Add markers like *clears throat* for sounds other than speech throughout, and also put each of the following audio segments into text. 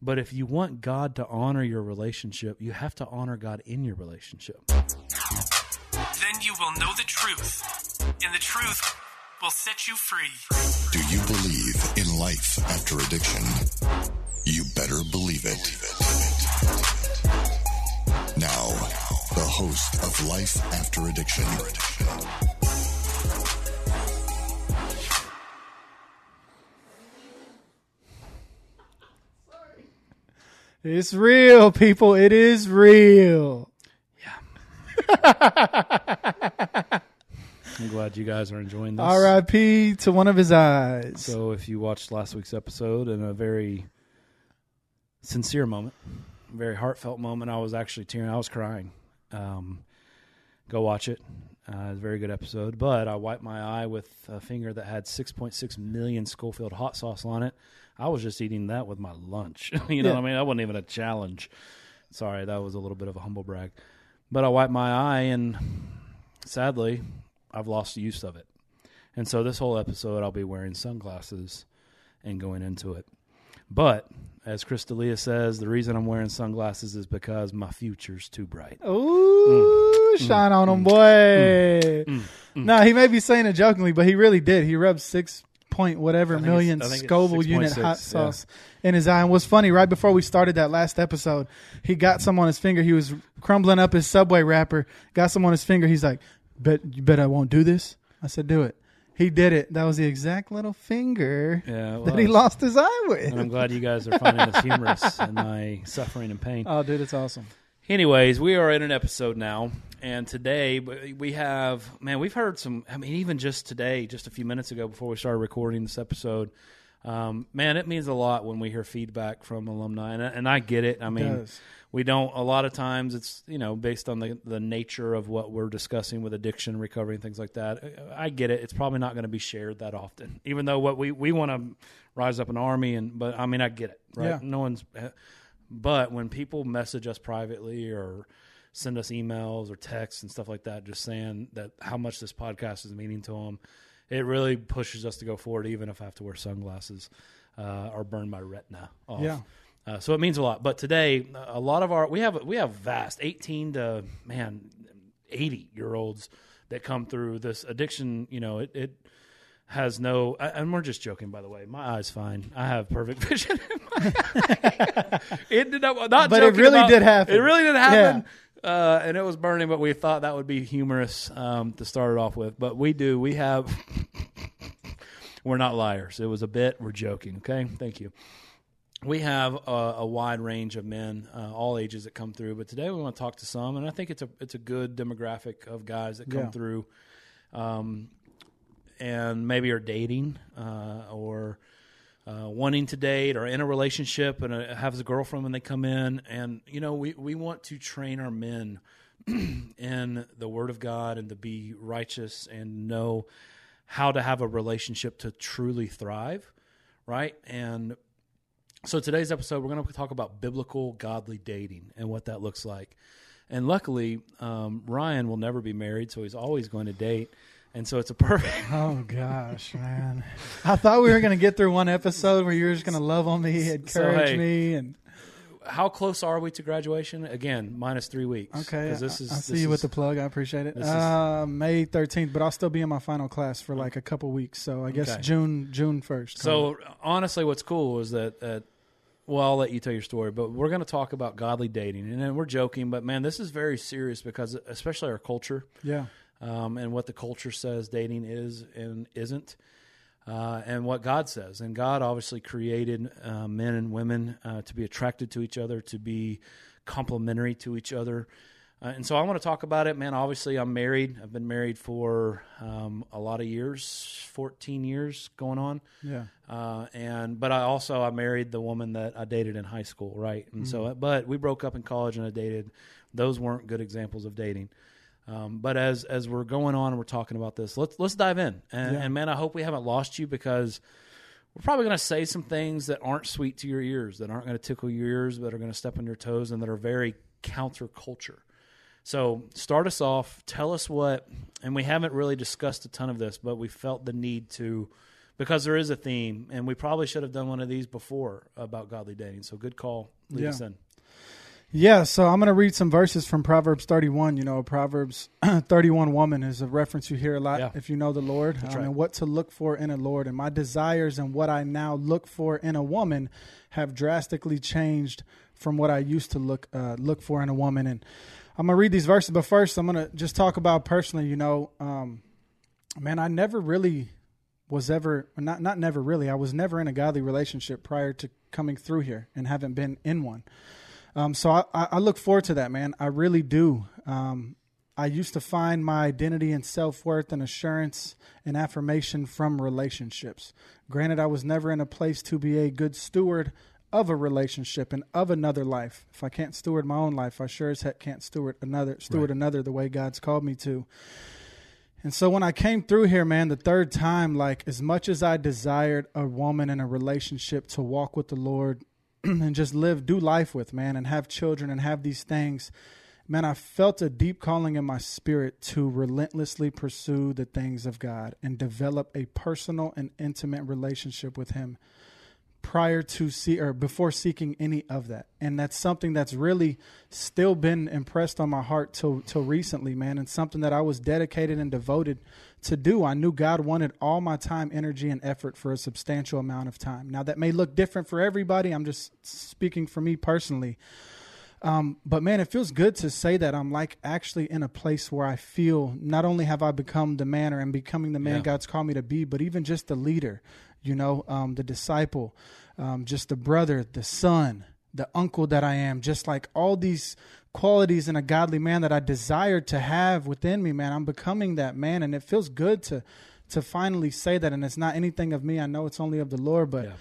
But if you want God to honor your relationship, you have to honor God in your relationship. Then you will know the truth, and the truth will set you free. Do you believe in life after addiction? You better believe it. Now, the host of Life After Addiction. It's real, people. It is real. Yeah. *laughs* I'm glad you guys are enjoying this. R.I.P. to one of his eyes. So if you watched last week's episode in a very sincere moment, very heartfelt moment, I was actually tearing. I was crying. Um, go watch it. Uh, it's a very good episode. But I wiped my eye with a finger that had 6.6 million Scoville hot sauce on it. I was just eating that with my lunch. *laughs* you know Yeah. what I mean? That wasn't even a challenge. Sorry, that was a little bit of a humble brag. But I wiped my eye, and sadly, I've lost use of it. And so this whole episode, I'll be wearing sunglasses and going into it. But as Chris D'Elia says, the reason I'm wearing sunglasses is because my future's too bright. Ooh, mm. Mm. shine on him, mm. boy. No, he may be saying it jokingly, but he really did. He rubbed six point whatever million it's- I think it's Scoville unit 6.6, hot yeah. sauce in his eye. And what's funny, right before we started that last episode, he got some on his finger. He was crumbling up his Subway wrapper, got some on his finger. He's like, "Bet you bet I won't do this." I said, "Do it." He did it. That was the exact little finger Yeah, that he lost his eye with. And I'm glad you guys are finding this humorous in my suffering and pain. *laughs* Oh, dude, it's awesome. Anyways, we are in an episode now, and today we have man, we've heard some. I mean, even just today, just a few minutes ago, before we started recording this episode, um, man, it means a lot when we hear feedback from alumni, and, and I get it. I mean, does. we don't. A lot of times, it's you know based on the the nature of what we're discussing with addiction, recovery, and things like that. I get it. It's probably not going to be shared that often, even though what we we want to rise up an army, and but I mean, I get it. Right? Yeah. No one's. But when people message us privately or send us emails or texts and stuff like that, just saying that how much this podcast is meaning to them, it really pushes us to go forward, even if I have to wear sunglasses uh, or burn my retina off. Yeah. Uh, so it means a lot. But today, a lot of our we have we have vast eighteen to man eighty year olds that come through this addiction. You know, it. it has no, and we're just joking, by the way. My eye's fine. I have perfect *laughs* vision. in my eye. it did not, not But it really about- did happen. It really did happen. Uh, and it was burning, but we thought that would be humorous um, to start it off with. But we do. We have. *laughs* we're not liars. It was a bit. We're joking. Okay. Thank you. We have a, a wide range of men, uh, all ages that come through. But today we want to talk to some, and I think it's a it's a good demographic of guys that come Yeah. through, um, and maybe are dating uh, or uh, wanting to date or in a relationship and uh, has a girlfriend when they come in. And, you know, we, we want to train our men *clears throat* in the Word of God and to be righteous and know how to have a relationship to truly thrive, right? And so today's episode, we're going to talk about biblical godly dating and what that looks like. And luckily, um, Ryan will never be married, so he's always going to date. And so it's a perfect. *laughs* Oh gosh, man! I thought we were gonna get through one episode where you were just gonna love on me, encourage hey, me, and How close are we to graduation? Again, minus three weeks. okay. this I, is I see this you with the plug. I appreciate it. this is- Uh, May thirteenth, but I'll still be in my final class for like a couple weeks. So I guess Okay. June June first. So honestly, what's cool is that, that well, I'll let you tell your story, but we're going to talk about godly dating, and then we're joking, but man, this is very serious because especially our culture yeah, um, and what the culture says dating is and isn't, uh, and what God says. And God obviously created uh, men and women uh, to be attracted to each other, to be complementary to each other. Uh, and so I want to talk about it, man. Obviously, I'm married. I've been married for um, a lot of years, 14 years going on. yeah, Uh, and but I also I married the woman that I dated in high school, right? And so, but we broke up in college, and I dated. Those weren't good examples of dating. Um, but as as we're going on and we're talking about this, let's let's dive in. And, Yeah. and man, I hope we haven't lost you because we're probably going to say some things that aren't sweet to your ears, that aren't going to tickle your ears, but are going to step on your toes, and that are very counterculture. So start us off. Tell us what, and we haven't really discussed a ton of this, but we felt the need to because there is a theme, and we probably should have done one of these before about godly dating. So good call. Lead Yeah. us in. Yeah, so I'm going to read some verses from Proverbs 31. You know, Proverbs *clears throat* 31 woman is a reference you hear a lot Yeah. if you know the Lord um, right. and what to look for in a Lord. And my desires and what I now look for in a woman have drastically changed from what I used to look uh, look for in a woman. And I'm going to read these verses, but first I'm going to just talk about personally, you know, um, man, I never really was ever not not never really. I was never in a godly relationship prior to coming through here and haven't been in one. Um, so I, I look forward to that, man. I really do. Um, I used to find my identity and self worth and assurance and affirmation from relationships. Granted, I was never in a place to be a good steward of a relationship and of another life. If I can't steward my own life, I sure as heck can't steward another steward another the way God's called me to. And so when I came through here, man, the third time, like as much as I desired a woman in a relationship to walk with the Lord *clears throat* and just live, do life with, man, and have children and have these things, man, I felt a deep calling in my spirit to relentlessly pursue the things of God and develop a personal and intimate relationship with Him prior to see or before seeking any of that. And that's something that's really still been impressed on my heart till till recently man and something that I was dedicated and devoted to do I knew God wanted all my time energy and effort for a substantial amount of time. Now that may look different for everybody. I'm just speaking for me personally. Um, but man, it feels good to say that I'm like actually in a place where I feel not only have I become the man or am becoming the man Yeah. God's called me to be, but even just the leader, you know, um, the disciple, um, just the brother, the son, the uncle that I am, just like all these qualities in a godly man that I desired to have within me, man. I'm becoming that man, and it feels good to to finally say that. And it's not anything of me. I know it's only of the Lord, but Yeah.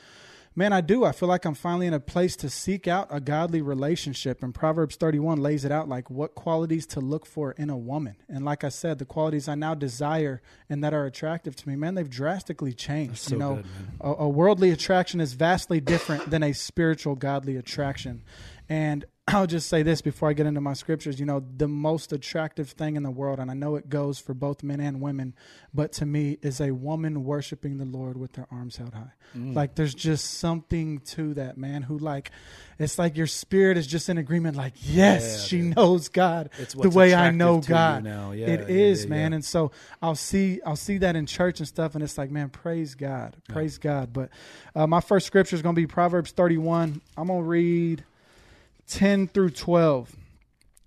Man, I do. I feel like I'm finally in a place to seek out a godly relationship. And Proverbs 31 lays it out like what qualities to look for in a woman. And like I said, the qualities I now desire and that are attractive to me, man, they've drastically changed. so you know, good, a, a worldly attraction is vastly different than a spiritual, godly attraction. And I'll just say this before I get into my scriptures. You know, the most attractive thing in the world, and I know it goes for both men and women, but to me, is a woman worshiping the Lord with their arms held high. Mm. Like, there's just something to that, man, who, like, it's like your spirit is just in agreement, like, yes, Yeah, she dude. knows God the way I know God. now. Yeah, it yeah, is, man. And so I'll see, I'll see that in church and stuff, and it's like, man, praise God, praise God. But uh, my first scripture is going to be Proverbs 31. I'm going to read 10 through 12.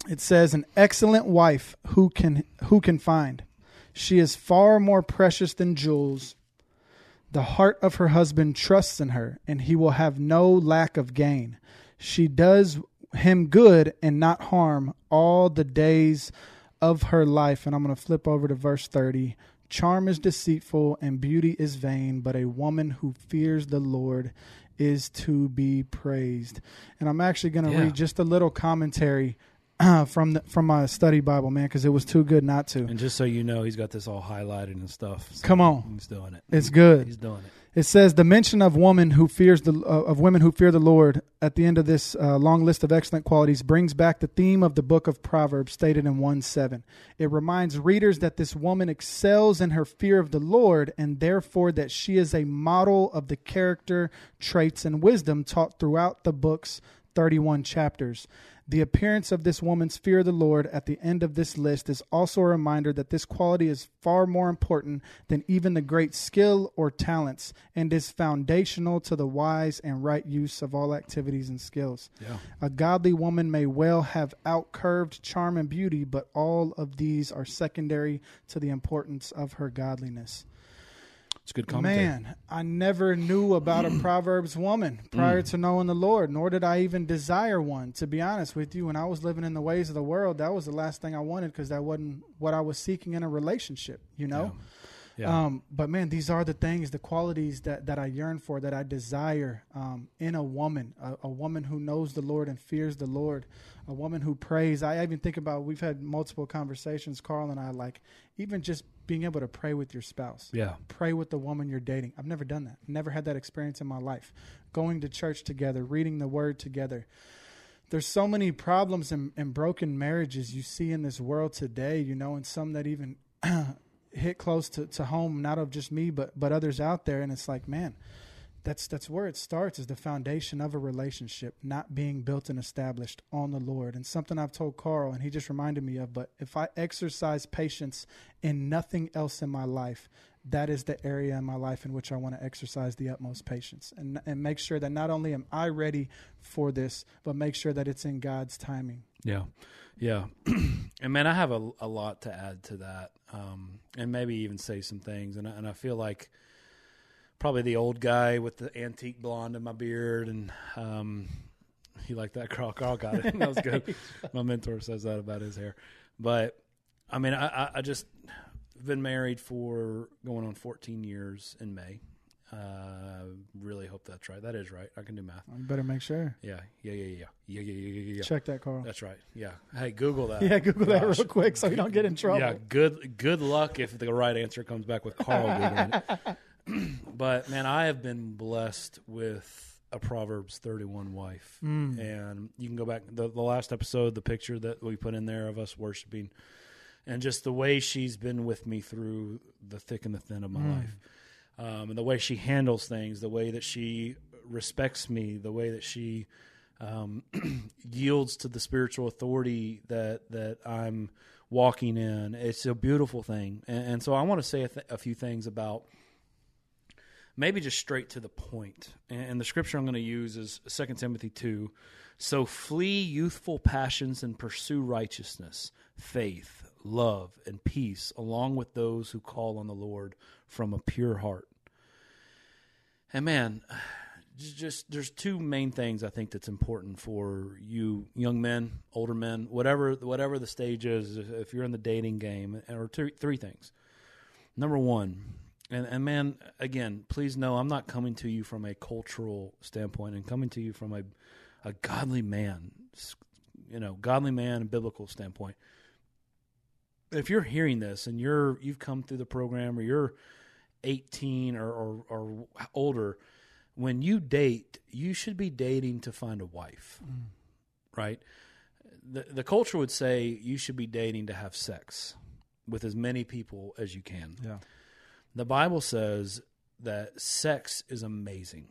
It says, "An excellent wife who can who can find? She is far more precious than jewels. The heart of her husband trusts in her, and he will have no lack of gain. She does him good and not harm all the days of her life." And I'm going to flip over to verse 30. Charm is deceitful and beauty is vain, but a woman who fears the Lord is to be praised. And I'm actually going to Yeah. read just a little commentary *clears throat* from the, from my study Bible, man, because it was too good not to. And just so you know, he's got this all highlighted and stuff. So Come on. he's doing it. It's good. He's doing it. It says the mention of woman who fears the uh, of women who fear the Lord at the end of this uh, long list of excellent qualities brings back the theme of the book of Proverbs stated in 1 7. It reminds readers that this woman excels in her fear of the Lord and therefore that she is a model of the character, traits, and wisdom taught throughout the book's 31 chapters. The appearance of this woman's fear of the Lord at the end of this list is also a reminder that this quality is far more important than even the great skill or talents and is foundational to the wise and right use of all activities and skills. Yeah. A godly woman may well have outcurved charm and beauty, but all of these are secondary to the importance of her godliness. It's good commentary. Man, I never knew about a *clears throat* Proverbs woman prior mm. to knowing the Lord, nor did I even desire one. To be honest with you, when I was living in the ways of the world, that was the last thing I wanted because that wasn't what I was seeking in a relationship, you know? Yeah. Um, but man, these are the things, the qualities that, that I yearn for, that I desire um, in a woman, a, a woman who knows the Lord and fears the Lord, a woman who prays. I even think about, we've had multiple conversations, Carl and I, like even just being able to pray with your spouse yeah. pray with the woman you're dating. I've never done that. Never had that experience in my life. Going to church together, reading the word together. There's so many problems and, and broken marriages you see in this world today, you know, and some that even *clears throat* hit close to, to home, not of just me, but but others out there. And it's like, man, that's that's where it starts is the foundation of a relationship not being built and established on the lord. And something i've told carl and he just reminded me of but if i exercise patience in nothing else in my life that is the area in my life in which i want to exercise the utmost patience. And and make sure that not only am i ready for this but make sure that it's in god's timing Yeah, yeah, *clears throat* and man, I have a, a lot to add to that, um, and maybe even say some things, and I, and I feel like probably the old guy with the antique blonde in my beard, and um, you like that, Carl? Carl got it. *laughs* that was good. *laughs* my mentor says that about his hair, but I mean, I, I, I just been married for going on 14 years in May. Uh, really hope that's right. That is right. I can do math. you better make sure Yeah, yeah, yeah, yeah, yeah, yeah, yeah, yeah. yeah. check that carl That's right. Yeah. Hey, Google that. *laughs* yeah google that Gosh. real quick so you don't get in trouble Yeah. Good. Good luck if the right answer comes back with Carl googling it. *laughs* *clears throat* but man, I have been blessed with a Proverbs thirty-one wife, and you can go back the, the last episode, the picture that we put in there of us worshiping, and just the way she's been with me through the thick and the thin of my life, um, and the way she handles things, the way that she respects me, the way that she um, *clears throat* yields to the spiritual authority that that I'm walking in. It's a beautiful thing, and, and so I want to say a, th- a few things about maybe just straight to the point. And, and the scripture I'm going to use is 2 Timothy two. So flee youthful passions and pursue righteousness, faith, love, and peace, along with those who call on the Lord from a pure heart. And man, *sighs* just there's two main things I think that's important for you young men, older men, whatever whatever the stage is. If you're in the dating game, or two, three things. Number one, and, and man, again, please know I'm not coming to you from a cultural standpoint, and coming to you from a a godly man, you know, godly man and biblical standpoint. If you're hearing this and you're you've come through the program or you're 18 or, or, or older, when you date, you should be dating to find a wife, mm. right? The, the culture would say you should be dating to have sex with as many people as you can. yeah The Bible says that sex is amazing.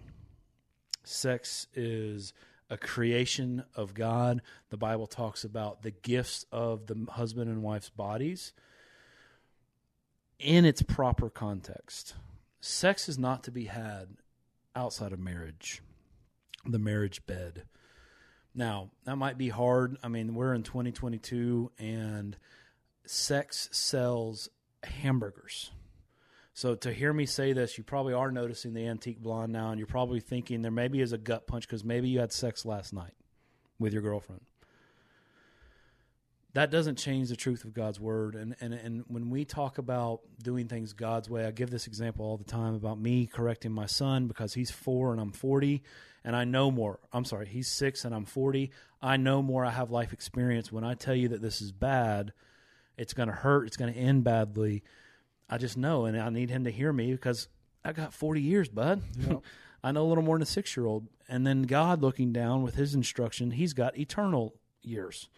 Sex is a creation of God. The Bible talks about the gifts of the husband and wife's bodies in its proper context. Sex is not to be had outside of marriage, the marriage bed. Now, that might be hard. I mean, we're in 2022 and sex sells hamburgers. So to hear me say this, you probably are noticing the antique blonde now, and you're probably thinking there maybe is a gut punch because maybe you had sex last night with your girlfriend. That doesn't change the truth of God's word, and and and when we talk about doing things God's way, I give this example all the time about me correcting my son because he's four and I'm forty, and I know more. I'm sorry, he's six and I'm forty. I know more. I have life experience. When I tell you that this is bad, it's going to hurt. It's going to end badly. I just know, and I need him to hear me because I got 40 years, bud. *laughs* I know a little more than a six year old. And then God looking down with his instruction, he's got eternal years.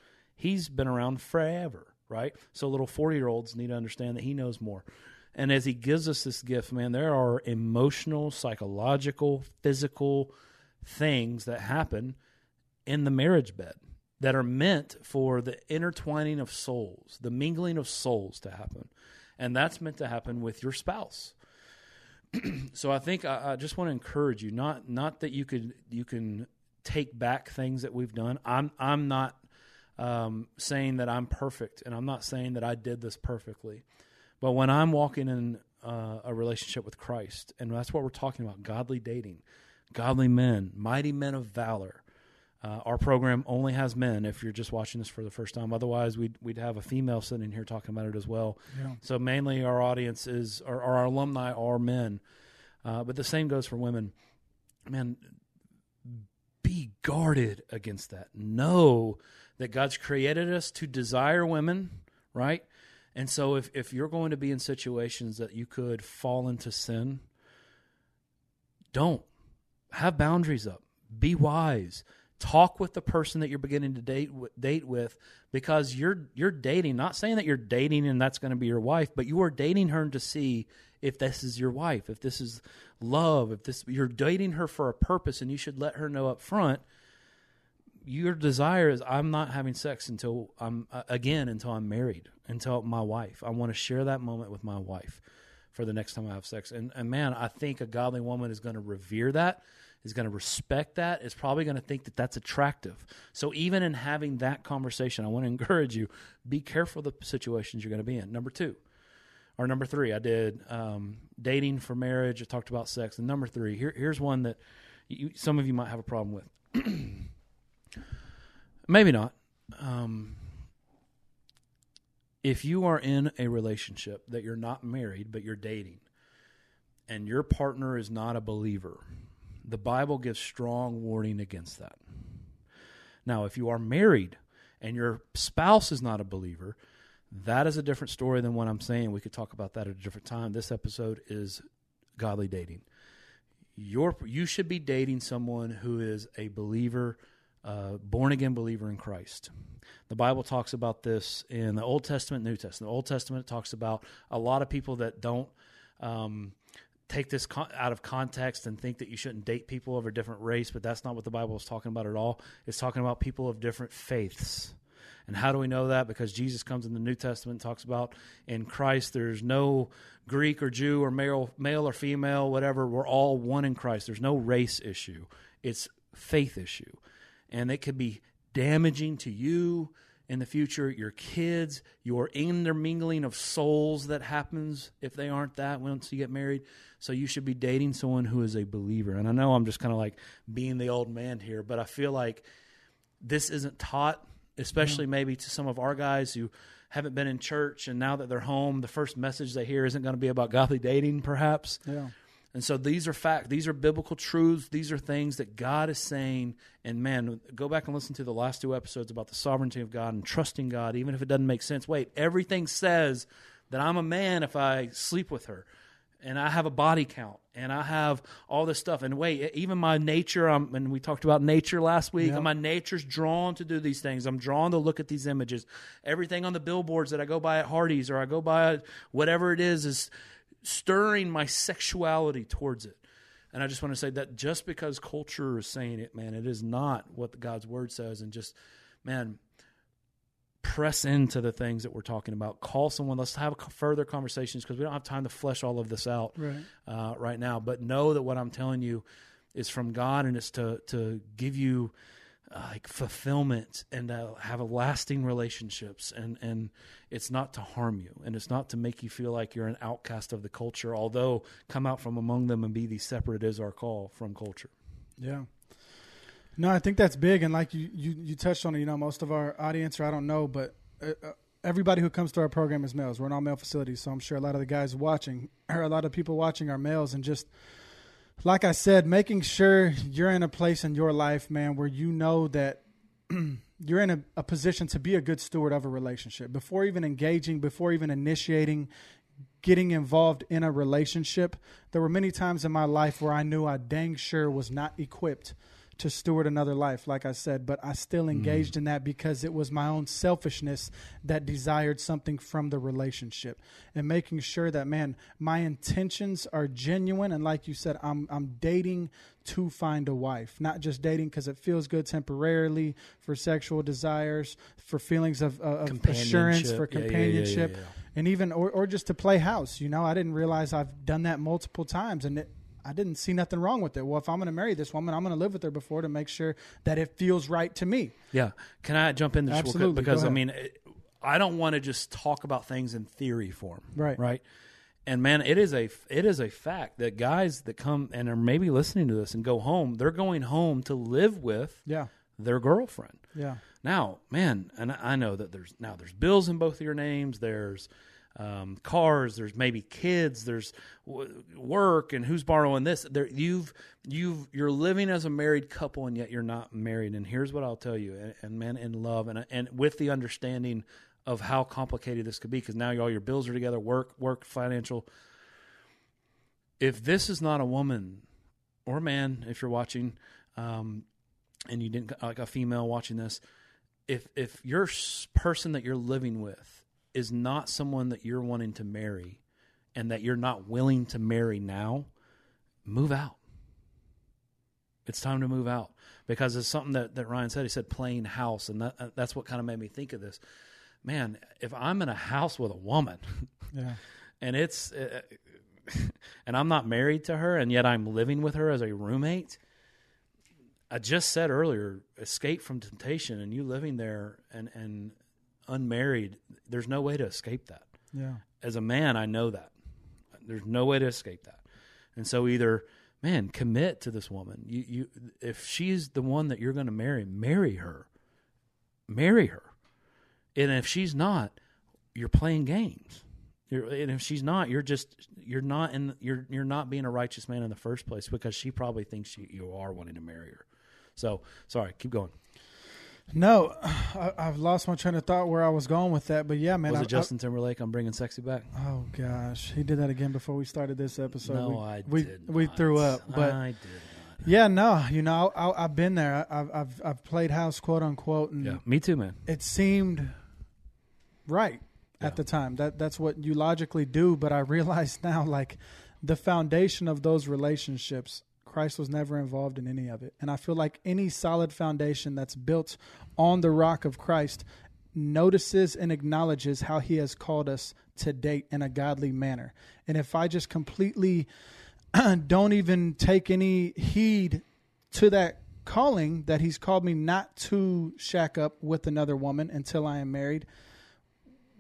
He's been around forever, right? So little 40 year olds need to understand that he knows more. And as he gives us this gift, man, there are emotional, psychological, physical things that happen in the marriage bed that are meant for the intertwining of souls, the mingling of souls to happen. And that's meant to happen with your spouse. *clears throat* so I think I, I just want to encourage you, not not that you could you can take back things that we've done. I'm I'm not um, saying that I'm perfect, and I'm not saying that I did this perfectly. But when I'm walking in uh, a relationship with Christ, and that's what we're talking about, godly dating, godly men, mighty men of valor. Uh, our program only has men. If you're just watching this for the first time, otherwise we'd we'd have a female sitting here talking about it as well. Yeah. So mainly our audience is, or, or our alumni are men, uh, but the same goes for women. Man, be guarded against that. Know that God's created us to desire women, right? And so if if you're going to be in situations that you could fall into sin, don't have boundaries up. Be wise. talk with the person that you're beginning to date date with because you're you're dating not saying that you're dating and that's going to be your wife but you are dating her to see if this is your wife if this is love if this you're dating her for a purpose and you should let her know up front your desire is I'm not having sex until I'm uh, again until I'm married until my wife. I want to share that moment with my wife for the next time I have sex. And and man I think a godly woman is going to revere that is going to respect that is probably going to think that that's attractive. So even in having that conversation I want to *laughs* encourage you be careful the situations you're going to be in. Number 2 or number 3 I did um, dating for marriage I talked about sex. And number 3 here, here's one that you, some of you might have a problem with *clears throat* Maybe not. Um, if you are in a relationship that you're not married, but you're dating, and your partner is not a believer, the Bible gives strong warning against that. Now, if you are married and your spouse is not a believer, that is a different story than what I'm saying. We could talk about that at a different time. This episode is godly dating. Your, you should be dating someone who is a believer uh, born again believer in Christ. The Bible talks about this in the Old Testament, New Testament. The Old Testament talks about a lot of people that don't um, take this out of context and think that you shouldn't date people of a different race, but that's not what the Bible is talking about at all. It's talking about people of different faiths. And how do we know that? Because Jesus comes in the New Testament and talks about in Christ there's no Greek or Jew or male, male or female, whatever. We're all one in Christ. There's no race issue. It's faith issue and it could be damaging to you in the future, your kids, your intermingling of souls that happens if they aren't that once you get married. So you should be dating someone who is a believer. And I know I'm just kind of like being the old man here, but I feel like this isn't taught, especially mm-hmm. maybe to some of our guys who haven't been in church and now that they're home, the first message they hear isn't going to be about godly dating, perhaps. Yeah. And so these are fact. These are biblical truths. These are things that God is saying. And man, go back and listen to the last two episodes about the sovereignty of God and trusting God, even if it doesn't make sense. Wait, everything says that I'm a man if I sleep with her, and I have a body count, and I have all this stuff. And wait, even my nature. I'm, and we talked about nature last week. Yeah. And my nature's drawn to do these things. I'm drawn to look at these images. Everything on the billboards that I go by at Hardee's or I go by whatever it is is stirring my sexuality towards it. And I just want to say that just because culture is saying it, man, it is not what God's word says. And just, man, press into the things that we're talking about. Call someone. Let's have further conversations because we don't have time to flesh all of this out Right. uh, right now. But know that what I'm telling you is from God, and it's to to give you uh, like fulfillment and to have a lasting relationships, and and it's not to harm you, and it's not to make you feel like you're an outcast of the culture. Although come out from among them and be thee separate is our call from culture. Yeah. No, I think that's big, and like you, you, you touched on it. You know, most of our audience, or I don't know, but uh, uh, everybody who comes to our program is males. We're in all male facilities, so I'm sure a lot of the guys watching, or a lot of people watching, are males, and just like I said, making sure you're in a place in your life, man, where you know that *clears throat* you're in a, a position to be a good steward of a relationship before even engaging, before even initiating, getting involved in a relationship. There were many times in my life where I knew I dang sure was not equipped to steward another life, like I said, but I still engaged in that because it was my own selfishness that desired something from the relationship and making sure that, man, my intentions are genuine. And like you said, I'm, I'm dating to find a wife, not just dating because it feels good temporarily for sexual desires, for feelings of, uh, of assurance, for Companionship. Yeah, yeah, yeah. and even or, or just to play house you know i didn't realize i've done that multiple times and it, i didn't see nothing wrong with it well if i'm going to marry this woman i'm going to live with her before to make sure that it feels right to me Yeah. Can I jump in this real Absolutely. quick? Because I mean, it- I don't want to just talk about things in theory form. Right. Right. And man, it is a it is a fact that guys that come and are maybe listening to this and go home, they're going home to live with yeah their girlfriend. yeah Now, man, and I know that there's now there's bills in both of your names. There's um, cars. There's maybe kids. There's w- work and who's borrowing this. There, you've you've you're living as a married couple and yet you're not married. And here's what I'll tell you. And, and in love and and with the understanding of how complicated this could be, because now all your bills are together, work, work, financial. If this is not a woman or man, if you're watching, um, and you didn't like a female watching this, if if your person that you're living with is not someone that you're wanting to marry, and that you're not willing to marry now, move out. It's time to move out because it's something that, that Ryan said. He said playing house, and that, that's what kind of made me think of this. Man, if I'm in a house with a woman, *laughs* Yeah. and it's uh, *laughs* and I'm not married to her, and yet I'm living with her as a roommate. I just said earlier, escape from temptation, and you living there and and unmarried. There's no way to escape that. Yeah. As a man, I know that there's no way to escape that, and so either man commit to this woman. You you if she's the one that you're going to marry, marry her, marry her, and if she's not, you're playing games. You're, and if she's not, you're just you're not in you're you're not being a righteous man in the first place because she probably thinks you, you are wanting to marry her. So sorry, keep going. No, I, I've lost my train of thought where I was going with that, but yeah, man. Was I- it Justin Timberlake? I'm bringing sexy back. Oh gosh, he did that again before we started this episode. no, we, I we, did. we not. threw up, but I did not. yeah, no, you know, I, I, I've been there. I, I've I've I've played house, quote unquote, and Yeah, me too, man. it seemed right Yeah. at the time. That that's what you logically do, but I realize *laughs* now like the foundation of those relationships Christ was never involved in any of it. And I feel like any solid foundation that's built on the rock of Christ notices and acknowledges how he has called us to date in a godly manner. And if I just completely *clears throat* don't even take any heed to that calling that he's called me not to shack up with another woman until I am married,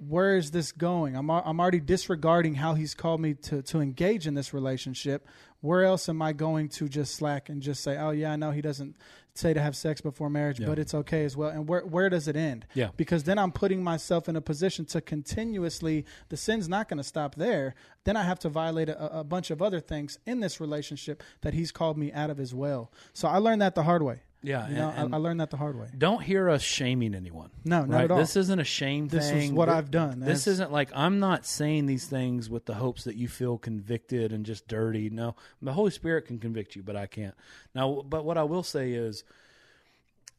where is this going? I'm I'm already disregarding how he's called me to to engage in this relationship. Where else am I going to just slack and just say, "Oh yeah, I know he doesn't say to have sex before marriage, Yeah. but it's okay as well." And where where does it end? Yeah. Because then I'm putting myself in a position to continuously the sin's not going to stop there. Then I have to violate a, a bunch of other things in this relationship that he's called me out of as well. So I learned that the hard way. Yeah, You know, and- and I, I learned that the hard way. don't hear us shaming anyone. No, not right? at all. This isn't a shame This is thing. what Th- I've done. This That's- isn't like I'm not saying these things with the hopes that you feel convicted and just dirty. No, the Holy Spirit can convict you, but I can't. Now, but what I will say is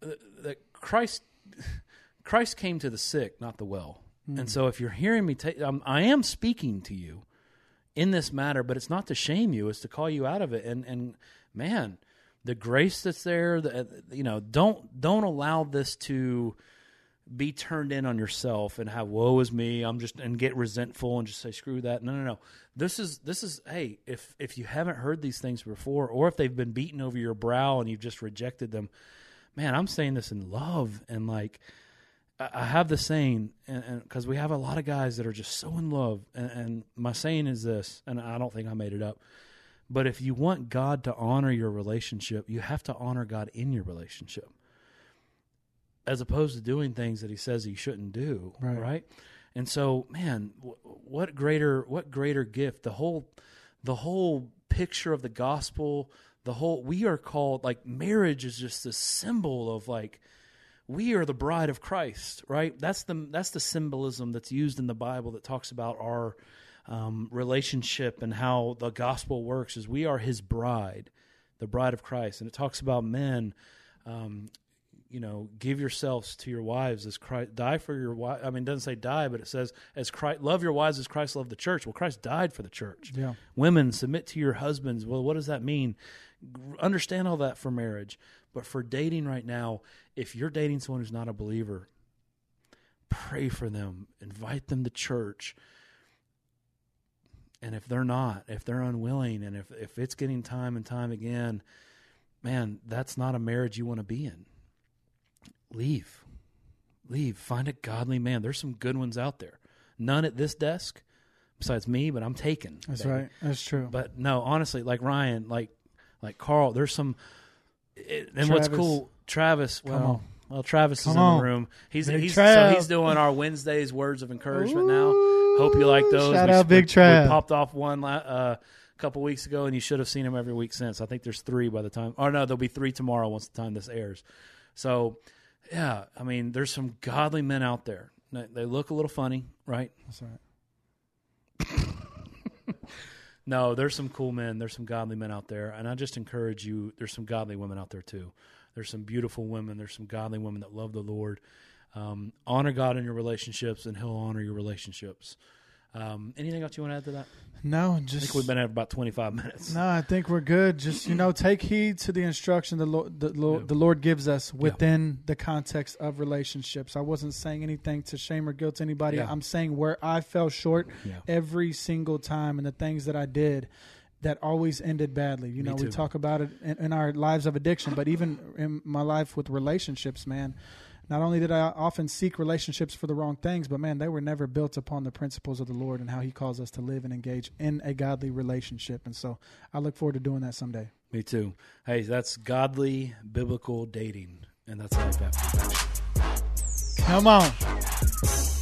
uh, that Christ, Christ came to the sick, not the well. Hmm. And so, if you're hearing me, ta- um, I am speaking to you in this matter, but it's not to shame you; it's to call you out of it. And and man, the grace that's there, the, uh, you know, don't don't allow this to be turned in on yourself and have woe is me. I'm just and get resentful and just say screw that. No, no, no. This is this is hey, if if you haven't heard these things before, or if they've been beaten over your brow and you've just rejected them, man, I'm saying this in love and like. I I have the saying, and because we have a lot of guys that are just so in love, and, and my saying is this, and I don't think I made it up. But if you want God to honor your relationship, you have to honor God in your relationship, as opposed to doing things that He says you shouldn't do. Right. Right. And so, man, wh- what greater what greater gift? The whole the whole picture of the gospel. The whole we are called like marriage is just a symbol of like we are the bride of Christ, right? That's the that's the symbolism that's used in the Bible that talks about our um, relationship and how the gospel works. Is we are His bride, the bride of Christ, and it talks about men. Um, you know, give yourselves to your wives as Christ die for your wife. I mean, it doesn't say die, but it says as Christ love your wives as Christ loved the church. Well, Christ died for the church. Yeah. Women submit to your husbands. Well, what does that mean? Understand all that for marriage, but for dating right now, if you're dating someone who's not a believer, pray for them, invite them to church. And if they're not, if they're unwilling, and if if it's getting time and time again, man, that's not a marriage you want to be in. Leave. Leave. Find a godly man. There's some good ones out there. None at this desk besides me, but I'm taken. That's baby. right. That's true. But no, honestly, like Ryan, like like Carl, there's some. It, and what's cool, Travis. Well, on. well, Travis Come is in on. the room. He's Big he's so he's doing our Wednesdays words of encouragement now. Hope you like those. Shout We- out Big Trav. We popped off one uh, a couple weeks ago, and you should have seen them every week since. I think there's three by the time. Oh no, there'll be three tomorrow once the time this airs. So, yeah, I mean, there's some godly men out there. They- They look a little funny, right? That's right. *laughs* No, there's some cool men. There's some godly men out there, and I just encourage you. There's some godly women out there too. There's some beautiful women. There's some godly women that love the Lord. Um, honor God in your relationships, and He'll honor your relationships. Um, anything else you want to add to that? No, I just think we've been at about 25 minutes. No, I think we're good. Just you know, take heed to the instruction the Lord, the, Lord, Yeah. the Lord gives us within the context of relationships. I wasn't saying anything to shame or guilt anybody. Yeah. I'm saying where I fell short Yeah. every single time, and the things that I did that always ended badly. You Me know, we talk about it in, in our lives of addiction, but even in my life with relationships, man. Not only did I often seek relationships for the wrong things, but man, they were never built upon the principles of the Lord and how He calls us to live and engage in a godly relationship. And so I look forward to doing that someday. Me too. Hey, that's godly biblical dating, and that's life after. Come on.